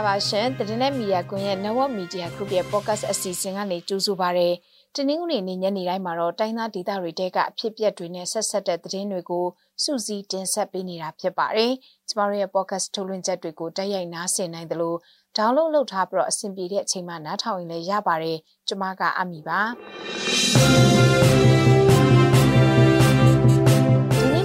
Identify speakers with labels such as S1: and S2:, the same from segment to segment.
S1: ္ဂလာပါရှင်။တည်တဲ့မီဒီယာကွန်ရဲ့ Network Media Group ရဲ့ Podcast အစီအစဉ်ကနေကြိုဆိုပါရစေ။တနင်္ဂနွေနေ့ညနေတိုင်းမှာတော့တိုင်းသားဒေသတွေတဲကအဖြစ်အပျက်တွေနဲ့ဆက်ဆက်တဲ့သတင်းတွေကိုစုစည်းတင်ဆက်ပေးနေတာဖြစ်ပါတယ်။ကျမတို့ရဲ့ Podcast ထုတ်လွှင့်ချက်တွေကိုတိုက်ရိုက်နားဆင်နိုင်သလို download လုပ်ထားပြီးတော့အဆင်ပြေတဲ့အချိန်မှနားထောင်ရင်လည်းရပါတယ်။ကျမကအမီပါ။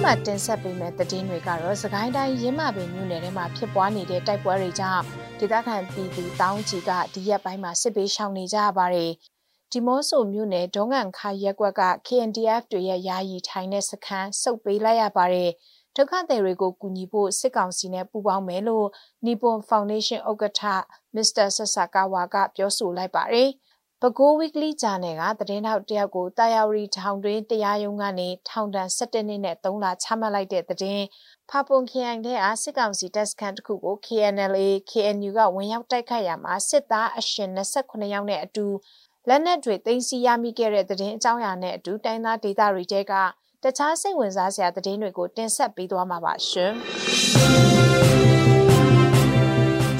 S1: မှာတင်ဆက်ပေးမယ့်သတင်းတွေကတော့စကိုင်းတိုင်းရင်းမာပင်မြို့နယ်ထဲမှာဖြစ်ပွားနေတဲ့တိုက်ပွဲတွေကြောင့် ဒေသခံပြည်သူတောင်းချီကဒီရက်ပိုင်းမှာစစ်ပေးရှောင်နေကြရပါတယ်။ဒီမော့ဆိုမြို့နယ်ဒေါငံခါရက်ကွက်က KNDF တွေရဲ့ယာယီထိုင်တဲ့စခန်းစုပ်ပေးလိုက်ရပါတယ်။ဒုက္ခသည်တွေကိုကူညီဖို့စစ်ကောင်စီနဲ့ပူးပေါင်းမယ်လို့ Nippon Foundation ဥက္ကဋ္ဌ Mr. Sasakawa ကပြောဆိုလိုက်ပါတယ်။ ပဲခူး Weekly Journal ကသတင်းထောက်တယောက်ကိုတာယာဝတီထောင်တွင်းတရားရုံးကနေထောင်ဒဏ်17နှစ်နဲ့3လချမှတ်လိုက်တဲ့သတင်းဖာပွန်ခရိုင်ထဲအားစစ်ကောင်စီတပ်စခန်းတစ်ခုကို KNLA KNU ကဝင်ရောက်တိုက်ခိုက်ရမှာစစ်သားအရှင်28ယောက်နဲ့အတူလက်နက်တွေတင်စီရမိခဲ့တဲ့သတင်းအကြောင်းအရာနဲ့အတူတိုင်းသားဒေသတွေတဲကတခြားစိတ်ဝင်စားစရာသတင်းတွေကိုတင်ဆက်ပေးသွားမှာပါရှင်။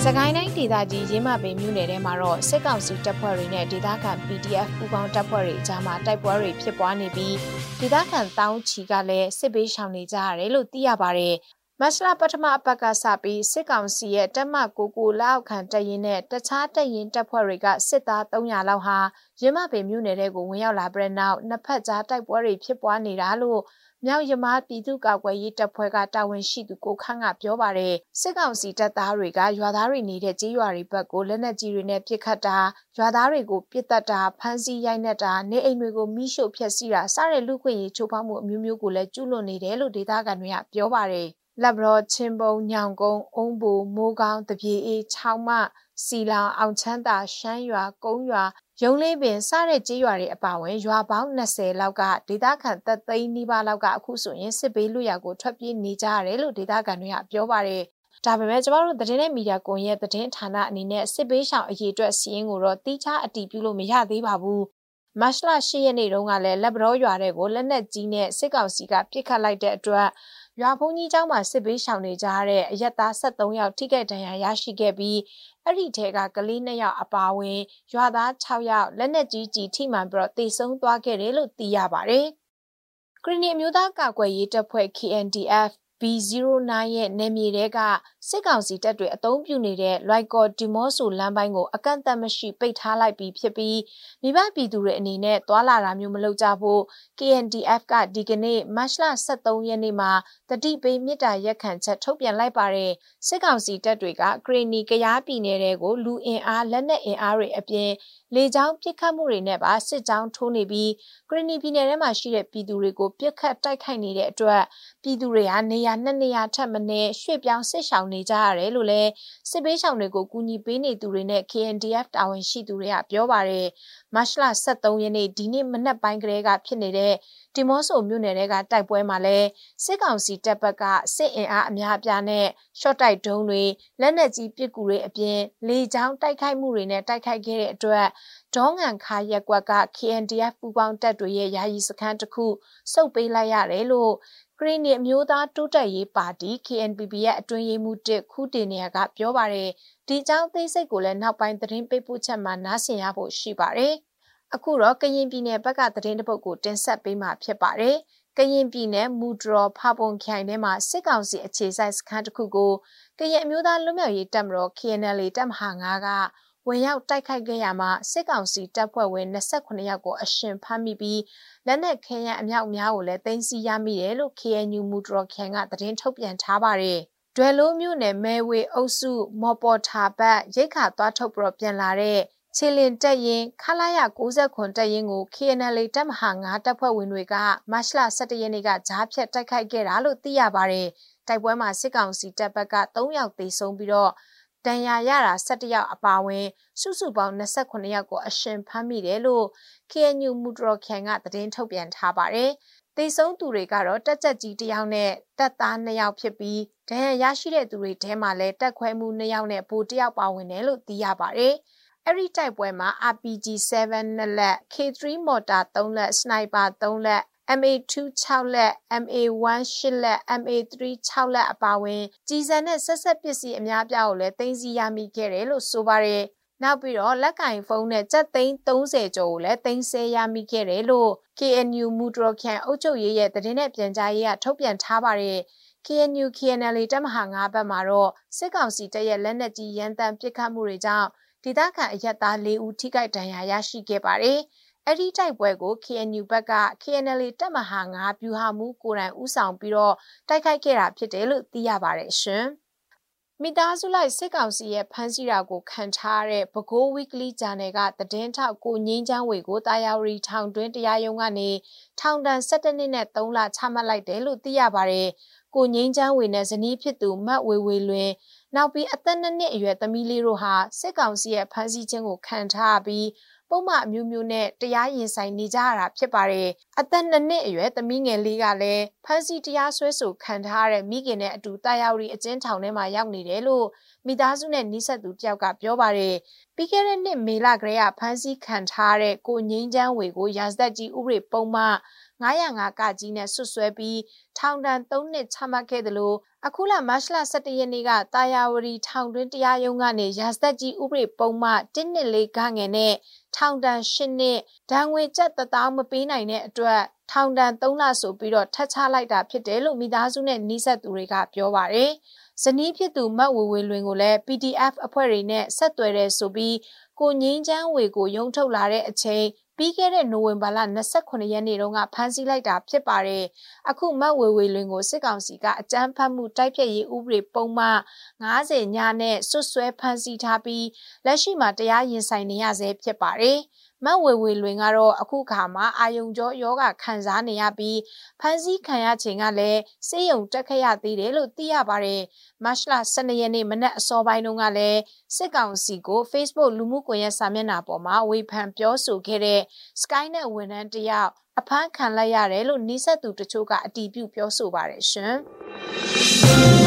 S1: စကိုင်းတိုင်းဒေသကြီးရင်းမပင်မြို့နယ်ထဲမှာတော့စစ်ကောင်စီတပ်ဖွဲ့တွေနဲ့ဒေသခံ PDF ပူးပေါင်းတပ်ဖွဲ့တွေအကြားမှာတိုက်ပွဲတွေဖြစ်ပွားနေပြီးဒေသခံတောင်းချီကလည်းစစ်ပေးရှောင်နေကြရတယ်လို့သိရပါတယ်။မဆလာပထမအပတ်ကစပြီးစစ်ကောင်စီရဲ့တပ်မကိုကိုလောက်ခံတရင်နဲ့တခြားတရင်တပ်ဖွဲ့တွေကစစ်သား300လောက်ဟာရင်းမပင်မြို့နယ်ထဲကိုဝင်ရောက်လာပြီးနောက်နှစ်ဖက်ကြားတိုက်ပွဲတွေဖြစ်ပွားနေတာလို့ မြောက်ရမားပြည်သူ့ကာကွယ်ရေးတပ်ဖွဲ့ကတာဝန်ရှိသူကိုခန့်ကပြောပါတယ်စစ်ကောင်စီတပ်သားတွေကရွာသားတွေနေတဲ့ကြေးရွာတွေဘက်ကိုလက်နက်ကြီးတွေနဲ့ပစ်ခတ်တာရွာသားတွေကိုပစ်တက်တာဖမ်းဆီးရိုက်နှက်တာနေအိမ်တွေကိုမိရှို့ဖျက်ဆီးတာစတဲ့လူခွင့်ရေးချိုးဖောက်မှုအမျိုးမျိုးကိုလည်းကျူးလွန်နေတယ်လို့ဒေသခံတွေကပြောပါတယ်လက်ဘရောချင်းပုံညောင်ကုန်းအုံးဘူမိုးကောင်းတပြေအေးချောင်းမ စီလာအောင်ချမ်းသာရှမ်းရွာကုန်းရွာရုံးလေးပင်စတဲ့ကြေးရွာတွေအပါအဝင်ရွာပေါင်း20လောက်ကဒေသခံတပ်သိန်းနီးပါးလောက်ကအခုဆိုရင်စစ်ဘေးလွတ်ရာကိုထွက်ပြေးနေကြရတယ်လို့ဒေသခံတွေကပြောပါတယ်ဒါပေမဲ့ကျမတို့သတင်းနဲ့မီဒီယာကွန်ရဲ့သတင်းဌာနအနေနဲ့စစ်ဘေးရှောင်အရေးအတွက်စီးရင်ကိုတော့တိကျအတည်ပြုလို့မရသေးပါဘူးမတ်လ10ရက်နေ့တုန်းကလည်းလက်ဘရောရွာတဲ့ကိုလက်နက်ကြီးနဲ့စစ်ကောင်စီကပစ်ခတ်လိုက်တဲ့အတွက် ရွာဘုန်းကြီးကျောင်းမှာစစ်ဘေးရှောင်နေကြတဲ့အရက်သား73ယောက်ထိခိုက်ဒဏ်ရာရရှိခဲ့ပြီးအဲ့ဒီထဲကကလေး2ယောက်အပါအဝင်ရွာသား6ယောက်လက်နက်ကြီးကြီးထိမှန်ပြီးတော့တေဆုံးသွားခဲ့တယ်လို့သိရပါတယ်။ခရီးနီအမျိုးသားကာကွယ်ရေးတပ်ဖွဲ့ KNDF B09 ရဲ့နယ်မြေတဲကစစ်ကောင်စီတပ်တွေအုံပြုနေတဲ့လွိုက်ကော်ဒီမော့ဆိုလမ်းပိုင်းကိုအကန့်အသတ်မရှိပိတ်ထားလိုက်ပြီးဖြစ်ပြီးမိဘပြည်သူတွေအနေနဲ့သွာလာတာမျိုးမလုပ်ကြဖို့ KNDF ကဒီကနေ့မတ်လ23ရက်နေ့မှာတတိပေးမြစ်တာရက်ခံချက်ထုတ်ပြန်လိုက်ပါတယ်စစ်ကောင်စီတပ်တွေကဂရီနီကရားပြည်နယ်တွေကိုလူအင်အားလက်နက်အင်အားတွေအပြင် လေကြောင်းပစ်ခတ်မှုတွေနဲ့ပါစစ်ကြောင်းထိုးနေပြီးဂရီနီပြည်နယ်ထဲမှာရှိတဲ့ပြည်သူတွေကိုပစ်ခတ်တိုက်ခိုက်နေတဲ့အတွက်ပြည်သူတွေဟာနေရာနှစ်နေရာထပ်မနည်းရွှေ့ပြောင်းစစ်ရှောင်နေကြရတယ်လို့လည်းစစ်ပေးရှောင်တွေကိုကူညီပေးနေသူတွေနဲ့ KNDF တာဝန်ရှိသူတွေကပြောပါတယ်မတ်လ23ရက်နေ့ဒီနေ့မနက်ပိုင်းကလေးကဖြစ်နေတဲ့ ဒီမော့ဆိုမြို့နယ်တွေကတိုက်ပွဲမှာလဲစစ်ကောင်စီတပ်ဘက်ကစစ်အင်အားအများအပြားနဲ့ရှော့တိုက်ဒုံးတွေလက်နက်ကြီးပစ်ကူတွေအပြင်လေကြောင်းတိုက်ခိုက်မှုတွေနဲ့တိုက်ခိုက်ခဲ့တဲ့အတွက်ဒေါငံခါရက်ကွက်က KNDF ပူးပေါင်းတပ်တွေရဲ့ယာယီစခန်းတစ်ခုစုပ်ပေးလိုက်ရတယ်လို့ခရီးနီအမျိုးသားတိုးတက်ရေးပါတီ KNPP ရဲ့အတွင်းရေးမှူးတစ်ခုတင်နေရကပြောပါတယ်ဒီကြောင်းသိစိတ်ကိုလည်းနောက်ပိုင်းသတင်းပေးပို့ချက်မှာနားဆင်ရဖို့ရှိပါတယ် အခုတော့ကရင်ပြည်နယ်ဘက်ကသတင်းတပုတ်ကိုတင်ဆက်ပေးမှာဖြစ်ပါတယ်ကရင်ပြည်နယ်မူဒရောဖပွန်ခိုင်ထဲမှာစစ်ကောင်စီအခြေစိုက်စခန်းတစ်ခုကိုကရင်အမျိုးသားလွတ်မြောက်ရေးတပ်မတော် KNL တပ်မဟာ9ကဝင်ရောက်တိုက်ခိုက်ခဲ့ရမှာစစ်ကောင်စီတပ်ဖွဲ့ဝင်28ယောက်ကိုအရှင်ဖမ်းမိပြီးလက်နက်ခဲယမ်းအမြောက်များကိုလည်းသိမ်းဆည်းရမိတယ်လို့ KNU မူဒရောခန်ကသတင်းထုတ်ပြန်ထားပါတယ်။ဒွယ်လိုမျိုးနယ်မဲဝေအုပ်စုမော်ပေါ်ထာဘတ်ရိတ်ခါသွားထုတ်ပြီးတော့ပြန်လာတဲ့ ခြေလင်တက်ရင်ခလာရ60ခွန်တက်ရင်ကို KNL တပ်မဟာ9တပ်ဖွဲ့ဝင်တွေကမတ်လ17ရက်နေ့ကဂျားဖြတ်တိုက်ခိုက်ခဲ့တာလို့သိရပါတယ်။တိုက်ပွဲမှာစစ်ကောင်စီတပ်ဘက်က3ယောက်သေဆုံးပြီးတော့တန်ရာရတာ17ယောက်အပါအဝင် စုစုပေါင်း28ယောက်ကိုအရှင်ဖမ်းမိတယ်လို့ KNU မူဒရော်ခန်ကသတင်းထုတ်ပြန်ထားပါတယ်။သေဆုံးသူတွေကတော့တက်ကြက်ကြီးတစ်ယောက်နဲ့တက်သား2ယောက်ဖြစ်ပြီးဒဏ်ရာရရှိတဲ့သူတွေထဲမှာလည်းတက်ခွဲမှု2ယောက်နဲ့ဗိုလ်1ယောက်ပါဝင်တယ်လို့သိရပါတယ်။ အဲ့ဒီတိုက်ပွဲမှာ RPG 7နှစ်လက် K3 mortar 3လက် sniper 3လက် MA2 6လက် MA1 8လက် MA3 6လက်အပါအဝင်ကြီးစံတဲ့ဆက်ဆက်ပစ္စည်းအများပြားကိုလည်းသိမ်းဆည်းရမိခဲ့တယ်လို့ဆိုပါတယ်နောက်ပြီးတော့လက်ကင်ဖုန်းနဲ့ကြက်သိန်း30ကျော်ကိုလည်းသိမ်းဆည်းရမိခဲ့တယ်လို့ KNU မူဒရခန်အုပ်ချုပ်ရေးရဲ့သတင်းနဲ့ပြန်ကြားရေးကထုတ်ပြန်ထားပါတယ် KNU KNL တပ်မဟာ9ဘက်မှာတော့စစ်ကောင်စီတပ်ရဲ့လက်နက်ကြီးရန်တမ်းပစ်ခတ်မှုတွေကြောင့် ဒေသခံအရက်သား၄ဦးထိခိုက်ဒဏ်ရာရရှိခဲ့ပါတယ်။အဲ့ဒီတိုက်ပွဲကို KNU ဘက်က KNL တပ်မဟာ9ဗျူဟာမှုကိုယ်တိုင်ဦးဆောင်ပြီးတော့တိုက်ခိုက်ခဲ့တာဖြစ်တယ်လို့သိရပါတယ်ရှင်။မိသားစုလိုက်စစ်ကောင်စီရဲ့ဖမ်းဆီးတာကိုခံထားတဲ့ဘကိုး weekly journal ကသတင်းထောက်ကိုငင်းချမ်းဝေကိုတာယာဝရီထောင်တွင်းတရားရုံးကနေထောင်ဒဏ်17နှစ်နဲ့3လချမှတ်လိုက်တယ်လို့သိရပါတယ်။ ကိုငိမ့်ချမ်းဝေနဲ့ဇနီးဖြစ်သူမတ်ဝေဝေလွင်နောက်ပြီးအသက်နှစ်နှစ်အရွယ်သမီးလေးတို့ဟာစစ်ကောင်စီရဲ့ဖမ်းဆီးခြင်းကိုခံထားပြီးပုံမှန်အမျိုးမျိုးနဲ့တရားရင်ဆိုင်နေကြရတာဖြစ်ပါတယ်။အသက်နှစ်နှစ်အရွယ်သမီးငယ်လေးကလည်းဖမ်းဆီးတရားစွဲဆိုခံထားတဲ့မိခင်နဲ့အတူတာယာဝတီအကျဉ်းထောင်ထဲမှာရောက်နေတယ်လို့မိသားစုနဲ့နှိဆက်သူတယောက်ကပြောပါတယ်။ပြီးခဲ့တဲ့နှစ်မေလကလေးကဖမ်းဆီးခံထားတဲ့ကိုငိမ့်ချမ်းဝေကိုရာဇသက်ကြီးဥပဒေပုံမှန် 905ကကြီးနဲ့ဆွဆွဲပြီးထောင်ဒဏ်3နှစ်ချမှတ်ခဲ့တယ်လို့အခုလမတ်လ17ရက်နေ့ကတာယာဝတီထောင်တွင်းတရားရုံးကနေရာဇသက်ကြီးဥပဒေပုံမှ114ခငယ်နဲ့ထောင်ဒဏ်8နှစ်ဒဏ်ငွေကျပ်1000မပေးနိုင်တဲ့အတွက်ထောင်ဒဏ်3လဆိုပြီးတော့ထပ်ချလိုက်တာဖြစ်တယ်လို့မိသားစုနဲ့နှိဆက်သူတွေကပြောပါတယ်။ဇနီးဖြစ်သူမတ်ဝေဝေလွင်ကိုလည်း PDF အဖွဲ့တွေနဲ့ဆက်သွယ်တဲ့ဆိုပြီးကိုငင်းချမ်းဝေကိုရုံထုတ်လာတဲ့အချိန် ပြီးခဲ့တဲ့နိုဝင်ဘာလ28ရက်နေ့တုန်းကဖမ်းဆီးလိုက်တာဖြစ်ပါတယ်။အခုမတ်ဝေဝေလွင်ကိုစစ်ကောင်စီကအကြမ်းဖက်မှုတိုက်ဖျက်ရေးဥပဒေပုံမှန်90ညနဲ့ဆွဆွဲဖမ်းဆီးထားပြီးလက်ရှိမှာတရားရင်ဆိုင်နေရဆဲဖြစ်ပါတယ်။ မတ်ဝေဝေလွင်ကတော့အခုခါမှာအာယုံကြောယောဂခံစားနေရပြီးဖမ်းဆီးခံရချိန်ကလည်းစေယုံတက်ခရသေးတယ်လို့သိရပါတယ်။မတ်လ12ရက်နေ့မနက်အစောပိုင်းတုန်းကလည်းစစ်ကောင်စီကို Facebook လူမှုကွန်ရက်စာမျက်နှာပေါ်မှာဝေဖန်ပြောဆိုခဲ့တဲ့ Skynet ဝန်ထမ်းတယောက်အဖမ်းခံလိုက်ရတယ်လို့နှိဆက်သူတချို့ကအတီးပြုပြောဆိုပါတယ်ရှင်။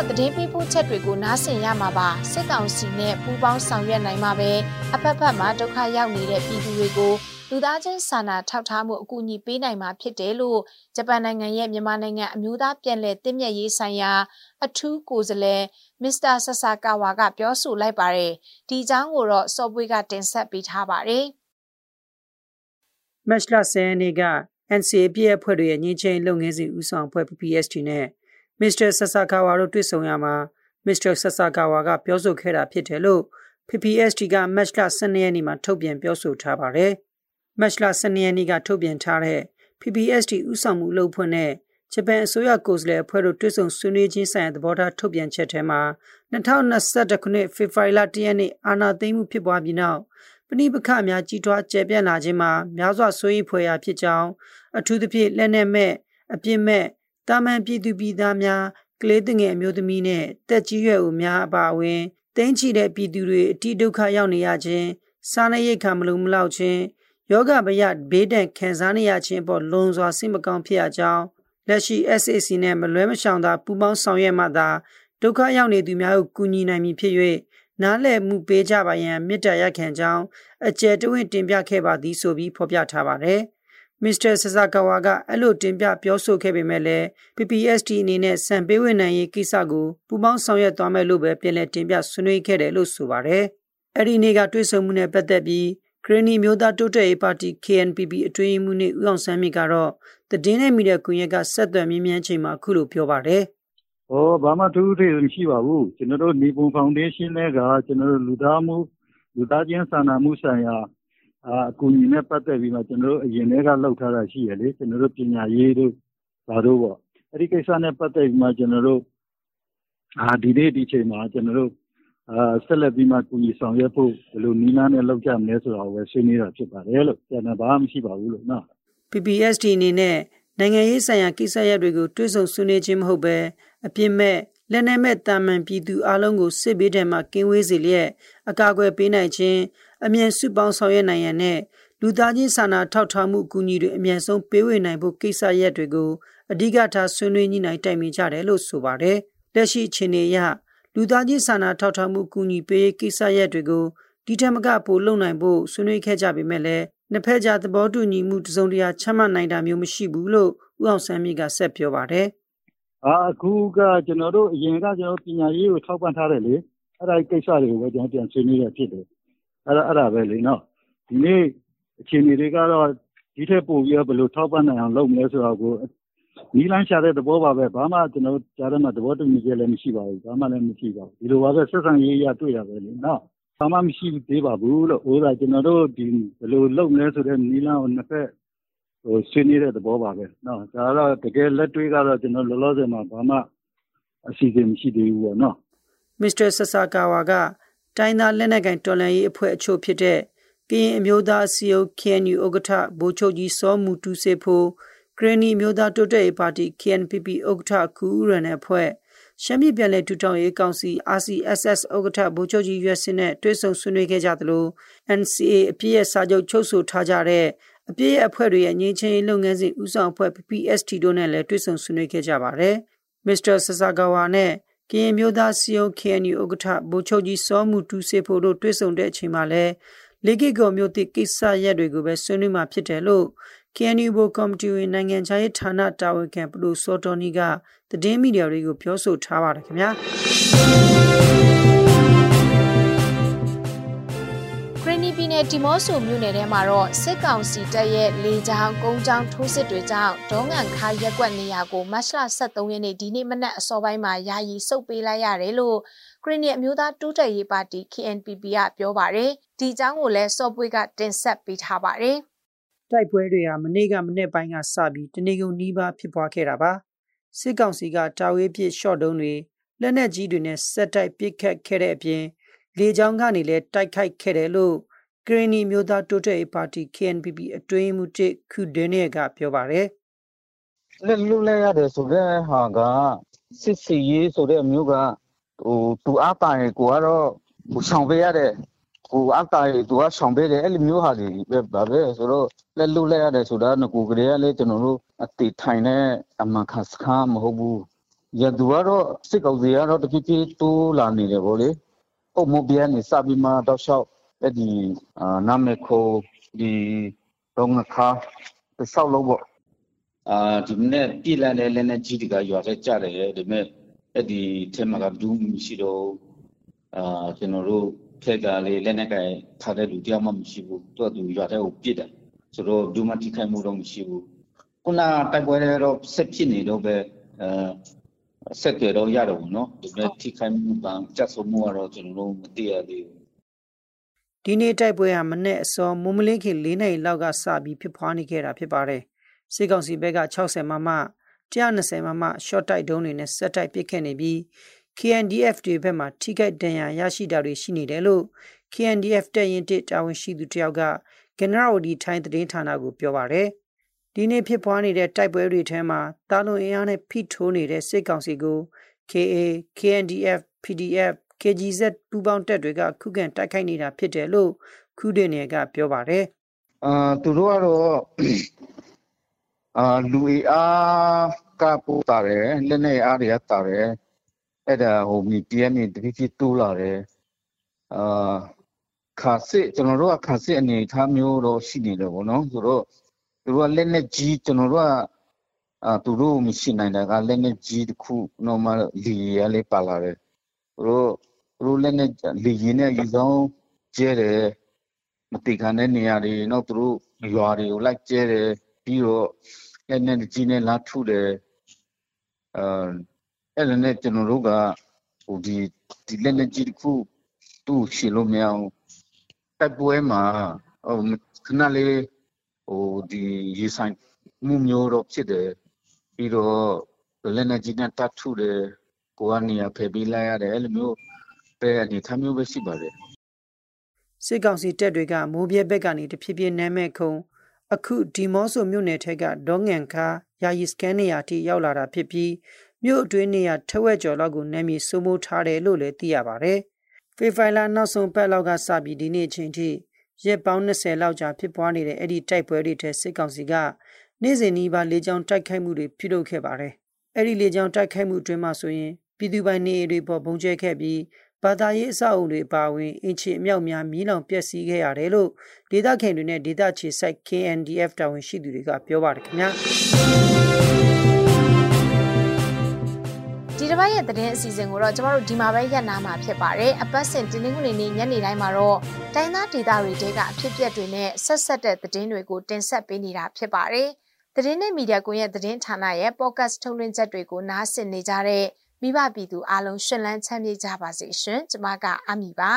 S1: တော့သတင်းပေးပို့ချက်တွေကိုနားဆင်ရမှာပါစစ်ကောင်စီနဲ့ပူးပေါင်းဆောင်ရွက်နိုင်မှာပဲအဖက်ဖက်မှာဒုက္ခရောက်နေတဲ့ပြည်သူတွေကိုလူသားချင်းစာနာထောက်ထားမှုအကူအညီပေးနိုင်မှာဖြစ်တယ်လို့ဂျပန်နိုင်ငံရဲ့မြန်မာနိုင်ငံအမျိုးသားပြည်လဲတင့်မြတ်ရေးဆိုင်ရာအထူးကိုယ်စားလှယ်မစ္စတာဆဆာကာဝါကပြောဆိုလိုက်ပါတယ်ဒီအကြောင်းကိုတော့စောပွေးကတင်ဆက်ပေးထားပါတယ်
S2: မက်လဆန်နေက NCA ပြည့်အဖွဲ့တွေရဲ့ညှင်းချင်းလုပ်ငန်းစဉ်ဦးဆောင်အဖွဲ့ PPST နဲ့ မစ္စတာဆဆာကာဝါတို့တွေ့ဆုံရမှာမစ္စတာဆဆာကာဝါကပြောဆိုခဲ့တာဖြစ်တယ်လို့ PPST ကမတ်လ12ရက်နေ့မှာထုတ်ပြန်ပြောဆိုထားပါတယ်။မတ်လ12ရက်နေ့ကထုတ်ပြန်ထားတဲ့ PPST ဥဆောင်မှုလုပ်ဖွင့်တဲ့ဂျပန်အစိုးရကိုယ်စားလှယ်အဖွဲ့တို့တွေ့ဆုံဆွေးနွေးခြင်းဆိုင်ရာသဘောထားထုတ်ပြန်ချက်ထဲမှာ2021ခုနှစ်ဖေဖော်ဝါရီလ1ရက်နေ့အာဏာသိမ်းမှုဖြစ်ပွားပြီးနောက်ပဏိပခအများကြီးထွားကျယ်ပြန့်လာခြင်းမှာများစွာဆွေးနွေးဖွယ်ရာဖြစ်ကြောင်းအထူးသဖြင့်လက်နက်မဲ့အပြစ်မဲ့ တာမန်ပြည်သူပြည်သားများကလေးငယ်အမျိုးသမီးနဲ့တက်ကြီးရွယ်ဦးများအပါအဝင်တင်းချီတဲ့ပြည်သူတွေအတိဒုက္ခရောက်နေရခြင်းစားနပ်ရိက္ခာမလုံမလောက်ခြင်းယောဂဗျဘေးဒဏ်ခံစားနေရခြင်းပေါ်လွန်စွာစိတ်မကောင်းဖြစ်ရကြောင်းလက်ရှိ SAC နဲ့မလွဲမရှောင်သာပူးပေါင်းဆောင်ရွက်မှသာဒုက္ခရောက်နေသူများကိုကူညီနိုင်မည်ဖြစ်၍နားလည်မှုပေးကြပါရန်မေတ္တာရပ်ခံကြောင်းအကျယ်တဝင့်တင်ပြခဲ့ပါသည်ဆိုပြီးဖော်ပြထားပါတယ်။ မစ္စတာဆဆာကာဝါကအဲ့လိုတင်ပြပြောဆိုခဲ့ပေမဲ့လည်း PPST အနေနဲ့စံပေးဝင်နိုင်ရေးကိစ္စကိုပူးပေါင်းဆောင်ရွက်သွားမယ်လို့ပဲပြန်လည်တင်ပြဆွေးနွေးခဲ့တယ်လို့ဆိုပါတယ်။အဲ့ဒီနေ့ကတွေ့ဆုံမှုနဲ့ပတ်သက်ပြီးခရနီမျိုးသားတိုးတက်ရေးပါတီ KNPP အတွင်းမှုနဲ့ဦးအောင်ဆန်းမြင့်ကတော့တည်င်းနဲ့မိတဲ့ကွန်ရက်ကဆက်သွယ်မြင်းမြန်းချိန်မှာအခုလိုပြောပါတယ်။
S3: ဟောဘာမှထူးထူးထွေမရှိပါဘူး။ကျွန်တော်တို့နေပုံဖောင်ဒေးရှင်းတွေကကျွန်တော်တို့လူသားမှုလူသားချင်းစာနာမှုဆိုင်ရာ အကူအညီနဲ့ပတ်သက်ပြီးမှကျနော်တို့အရင်တည်းကလုပ်ထားတာရှိတယ်လေ။ကျနော်တို့ပညာရေးတို့ဘာတို့ပေါ့။အဲဒီကိစ္စနဲ့ပတ်သက်ပြီးမှကျနော်တို့ဒီနေ့ဒီအချိန်မှာကျနော်တို့ဆက်လက်ပြီးမှကူညီဆောင်ရွက်ဖို့ဘယ်လိုနည်းလမ်းနဲ့လုပ်ကြမလဲဆိုတာကိုပဲဆွေးနွေးတာဖြစ်ပါတယ်လို့။ကျန်တာဘာမှမရှိပါဘူးလို့နော်။
S2: PPST အနေနဲ့နိုင်ငံရေးဆိုင်ရာကိစ္စရပ်တွေကိုတွေးဆုံဆွေးနွေးခြင်းမဟုတ်ဘဲအပြစ်မဲ့လက်နက်မဲ့တာမန်ပြည်သူအလုံးကိုစစ်ဘေးဒဏ်မှကင်းဝေးစေလျက်အကာအကွယ်ပေးနိုင်ခြင်း အမြန်စုပေါင်းဆောင်ရွက်နိုင်ရန်နဲ့လူသားချင်းစာနာထောက်ထားမှုအကူအညီတွေအမြန်ဆုံးပေးဝေနိုင်ဖို့ကိစ္စရပ်တွေကိုအဓိကထားဆွေးနွေးညှိနှိုင်းတိုင်ပင်ကြတယ်လို့ဆိုပါတယ်။လက်ရှိအခြေအနေအရလူသားချင်းစာနာထောက်ထားမှုအကူအညီပေးရေးကိစ္စရပ်တွေကိုဒီထက်မကပိုလုပ်နိုင်ဖို့ဆွေးနွေးခဲ့ကြပေမဲ့လည်းနှစ်ဖက်ကြားသဘောတူညီမှုတစုံတရာချမှတ်နိုင်တာမျိုးမရှိဘူးလို့ဦးအောင်ဆန်းမြင့်ကဆက်ပြောပါတယ်။
S3: အာအခုကကျွန်တော်တို့အရင်ကကျွန်တော်ပညာရေးကိုထောက်ပံ့ထားတယ်လေ။အဲ့ဒါကိစ္စတွေကိုပဲကျွန်တော်ပြန်ဆွေးနွေးရဖြစ်တယ်။ အဲ့ဒါအဲ့ဒါပဲလေနော်။ဒီနေ့အခြေအနေတွေကတော့ဒီထက်ပိုပြီးတော့ဘယ်လိုထောက်ပံ့နိုင်အောင်လုပ်မလဲဆိုတော့ကိုနီးလန်းရှာတဲ့သဘောပါပဲဘာမှကျွန်တော်ကြားထဲမှာသဘောတူညီချက်လည်းမရှိပါဘူးဘာမှလည်းမရှိပါဘူးဒီလိုပါပဲဆက်ဆံရေးရတွေ့တာပဲလေနော်ဘာမှမရှိသေးပါဘူးလို့ဥသာကျွန်တော်တို့ဒီဘယ်လိုလုပ်မလဲဆိုတဲ့နီးလန်းကိုနှစ်ဖက်ဟိုဆွေးနွေးတဲ့သဘောပါပဲနော်ဒါတော့တကယ်လက်တွေ့ကတော့ကျွန်တော်လောလောဆယ်မှာဘာမှအစီအစဉ်မရှိသေးဘူးပေါ့နော်
S2: မစ္စတာဆဆာကာဝါက တိုင်းသားလက်နက်ကိုင်တော်လှန်ရေးအဖွဲ့အချို့ဖြစ်တဲ့ကရင်အမျိုးသားစီယု KNU ဥက္ကဋ္ဌဗိုလ်ချုပ်ကြီးစောမူတူစေဖိုကရနီမျိုးသားတိုးတက်ရေးပါတီ KNPP ဥက္ကဋ္ဌကူဦးရန်နဲ့ဖွဲ့ရှမ်းပြည်ပြည်နယ်ထူထောင်ရေးကောင်စီ RCSS ဥက္ကဋ္ဌဗိုလ်ချုပ်ကြီးရွက်စင်းနဲ့တွဲဆုံဆွေးနွေးခဲ့ကြသလို NCA အပြည့်ရဲ့စာချုပ်ချုပ်ဆိုထားကြတဲ့အပြည့်ရဲ့အဖွဲ့တွေရဲ့ငြိမ်းချမ်းရေးလုပ်ငန်းစဉ်ဦးဆောင်အဖွဲ့ PPST တို့နဲ့လည်းတွဲဆုံဆွေးနွေးခဲ့ကြပါတယ်။ Mr. Sasagawa နဲ့ ကရင်မျိုးသားစီယုံ KNU ဥက္ကဋ္ဌဗိုလ်ချုပ်ကြီးစောမှုတူစေဖို့တို့တွဲဆုံတဲ့အချိန်မှာလည်းလေကီကောမျိုးတိကိစ္စရက်တွေကိုပဲဆွေးနွေးမှာဖြစ်တယ်လို့ KNU ဘိုကော်မတီဝင်နိုင်ငံခြားရေးဌာနတာဝန်ခံပလူစောတော်နီကသတင်းမီဒီယာတွေကိုပြောဆိုထားပါတယ်ခင်ဗျာ
S1: နီပြည်နယ်ဒီမော့ဆိုမြို့နယ်ထဲမှာတော့စစ်ကောင်စီတပ်ရဲ့လေကြောင်းကုန်းကြောင်းထိုးစစ်တွေကြောင့်ဒေါငံခါရက်ကွက်နေရာကိုမတ်လ23ရက်နေ့ဒီနေ့မနက်အစောပိုင်းမှာယာယီစုပ်ပေးလိုက်ရတယ်လို့ခရနီအမျိုးသားတိုးတက်ရေးပါတီ KNPP ကပြောပါတယ်ဒီအကြောင်းကိုလည်းစော့ပွေးကတင်ဆက်ပေးထားပါတယ်
S2: တိုက်ပွဲတွေဟာမနေ့ကမနေ့ပိုင်းကစပြီးတနေကုန်နီးပါးဖြစ်ပွားခဲ့တာပါစစ်ကောင်စီကတာဝေးပစ်ရှော့တုံးတွေလက်နက်ကြီးတွေနဲ့ဆက်တိုက်ပစ်ခတ်ခဲ့တဲ့အပြင်လေကြောင်းကနေလည်းတိုက်ခိုက်ခဲ့တယ်လို့ ကရနီမျိုးသားတိုးတက်ရေးပါတီ KNPP အတွင်းမှုတစ်ခုဒင်းရဲ့ကပြောပါတယ်
S4: လက်လွတ်လဲရတယ်ဆိုတဲ့ဟာကစစ်စီရေးဆိုတဲ့အမျိုးကဟိုသူအားပါရင်ကိုကတော့ဟိုဆောင်ပေးရတယ်ကိုအတားရီသူကဆောင်ပေးတယ်အဲ့လိုမျိုးဟာတွေပဲဗာပဲဆိုတော့လက်လွတ်လိုက်ရတယ်ဆိုတာကကိုကလေးကလည်းကျွန်တော်တို့အတိထိုင်တဲ့အမှန်ခါစခါမဟုတ်ဘူးရသူကတော့စစ်ကောင်စီကတော့တဖြည်းဖြည်းတိုးလာနေတယ်ဗောလေအုတ်မပြဲနေစပြီးမှတော့ရှောက် အဲ့ဒီအာနာမခိုဒီတော့ငခါဆောက်လို့ဗောအာဒီနေ့ပြည်လာတဲ့လည်းနဲ့ကြီးတကရွာထဲကြတယ်ဒီမဲ့အဲ့ဒီထဲမှာကဘူးမရှိတော့အာကျွန်တော်တို့ဖက်ကလေးလက်နက်ကင်ထားတဲ့လူတယောက်မှမရှိဘူးသူကသူရွာထဲကိုပြစ်တယ်ဆိုတော့ဒူမတိခိုင်မှုတော့မရှိဘူးခုနတိုက်ပွဲတွေတော့ဆက်ဖြစ်နေတော့ပဲအဲဆက်ကြတော့ရတော့ဘူးเนาะဒီမဲ့ထိခိုင်မှုပန်းကြက်ဆုံးမှုကတော့ကျွန်တော်တို့မသိရသေးဘူး
S2: ဒီနေ့တိုက်ပွဲဟာမနေ့အစောမုံမလင်းခင်၄နိုင်လောက်ကစပြီးဖြစ်ပွားနေခဲ့တာဖြစ်ပါတယ်စစ်ကောင်စီဘက်က60မမ120မမ short တိုက်ဒုံးတွေနဲ့ဆက်တိုက်ပစ်ခတ်နေပြီး KNDF တွေဘက်မှထိခိုက်ဒဏ်ရာရရှိတာတွေရှိနေတယ်လို့ KNDF တပ်ရင်းတစ်တာဝန်ရှိသူတယောက်ကဂနရာဝဒီထိုင်းသတင်းဌာနကိုပြောပါတယ်။ဒီနေ့ဖြစ်ပွားနေတဲ့တိုက်ပွဲတွေထဲမှာတာလွန်အင်အားနဲ့ဖိထိုးနေတဲ့စစ်ကောင်စီကို KA, KNDF, PDF, KGZ ပူးပေါင်းတပ်တွေကခုခံတိုက်ခိုက်နေတာဖြစ်တယ်လို့ခုဒေနေကပြောပါတယ်။
S4: အာသူတို့ကတော့အာလူအားကပို့တာတယ်လက်နေအားတွေကတာတယ်အဲ့ဒါဟိုမီ PM တဖြည်းဖြည်းတိုးလာတယ်အာခါစစ်ကျွန်တော်တို့ကခါစစ်အနေထားမျိုးတော့ရှိနေတယ်ဗောနော်ဆိုတော့သူတို့ကလက်နဲ့ကြီးကျွန်တော်တို့ကအာသူတို့မရှိနိုင်တာကလက်နဲ့ကြီးတစ်ခု normal လီရလေးပါလာတယ်သူတို့သူ တို့လက်နဲ့လီရင်နဲ့လီဆောင်ကျဲတယ်မတိခံတဲ့နေရာတွေနောက်သူတို့ရွာတွေကိုလိုက်ကျဲတယ်ပြီးတော့လက်နဲ့ကြီးနဲ့လာထုတယ်အာအဲ့ဒါနဲ့ကျွန်တော်တို့ကဟိုဒီဒီလက်လက်ကြီးတစ်ခုသူ့ရှင်းလို့မရအောင်တိုက်ပွဲမှာဟိုခဏလေးဟိုဒီရေဆိုင်မှုမျိုးတော့ဖြစ်တယ်ပြီးတော့လက်လက်ကြီးနဲ့တတ်ထုတယ်ကိုကနေရဖယ်ပေးလိုက်ရတယ်အဲ့လိုမျိုး ပဲအနေထားမျိုးပဲရှိပါတယ်
S2: စစ်ကောင်စီတပ်တွေကမိုးပြဲဘက်ကနေတဖြည်းဖြည်းနမ်းမဲ့ခုံအခုဒီမော့ဆိုမြို့နယ်ထက်ကဒေါငန်ခါယာယီစကန်နေရာထိရောက်လာတာဖြစ်ပြီးမြို့အတွင်းနေရထဝက်ကျော်လောက်ကိုနာမည်စိုးမိုးထားတယ်လို့လည်းသိရပါဗျ။ဖေဖိုင်လာနောက်ဆုံးပတ်လောက်ကစပြီးဒီနေ့အချိန်ထိရက်ပေါင်း20လောက်ကြာဖြစ်ပွားနေတဲ့အဲ့ဒီတိုက်ပွဲတွေထဲစစ်ကောင်စီကနေ့စဉ်ဤပါလေကြောင်းတိုက်ခိုက်မှုတွေပြုလုပ်ခဲ့ပါတယ်။အဲ့ဒီလေကြောင်းတိုက်ခိုက်မှုအတွင်းမှာဆိုရင်ပြည်သူပိုင်နေတွေပေါ်ဘုံကျဲခဲ့ပြီး ဘာသာရေးအဆောက်အုံတွေပါဝင်အင်ချီအမြောက်များမီးလောင်ပျက်စီးခဲ့ရတယ်လို့ဒေသခံတွေနဲ့ဒေသခြေစိုက် KNDF တာဝန်ရှိသူတွေကပြောပါတယ်ခင်ဗျာ
S1: ဒီတစ်ပတ်ရဲ့သတင်းအစီအစဉ်ကိုတော့ကျမတို့ဒီမှာပဲရပ်နာမှာဖြစ်ပါတယ်အပတ်စဉ်တင်းနှင်းကုန်နေညနေတိုင်းမှာတော့တိုင်းသားဒေသတွေတဲကအဖြစ်အပျက်တွေနဲ့ဆက်ဆက်တဲ့သတင်းတွေကိုတင်ဆက်ပေးနေတာဖြစ်ပါတယ်သတင်းနဲ့မီဒီယာကွန်ရဲ့သတင်းဌာနရဲ့ podcast ထုတ်လွှင့်ချက်တွေကိုနားဆင်နေကြတဲ့ မိဘပြည်သူအားလုံးရှင်လန်းချမ်းမြေ့ကြပါစေရှင်ကျမကအမီပါ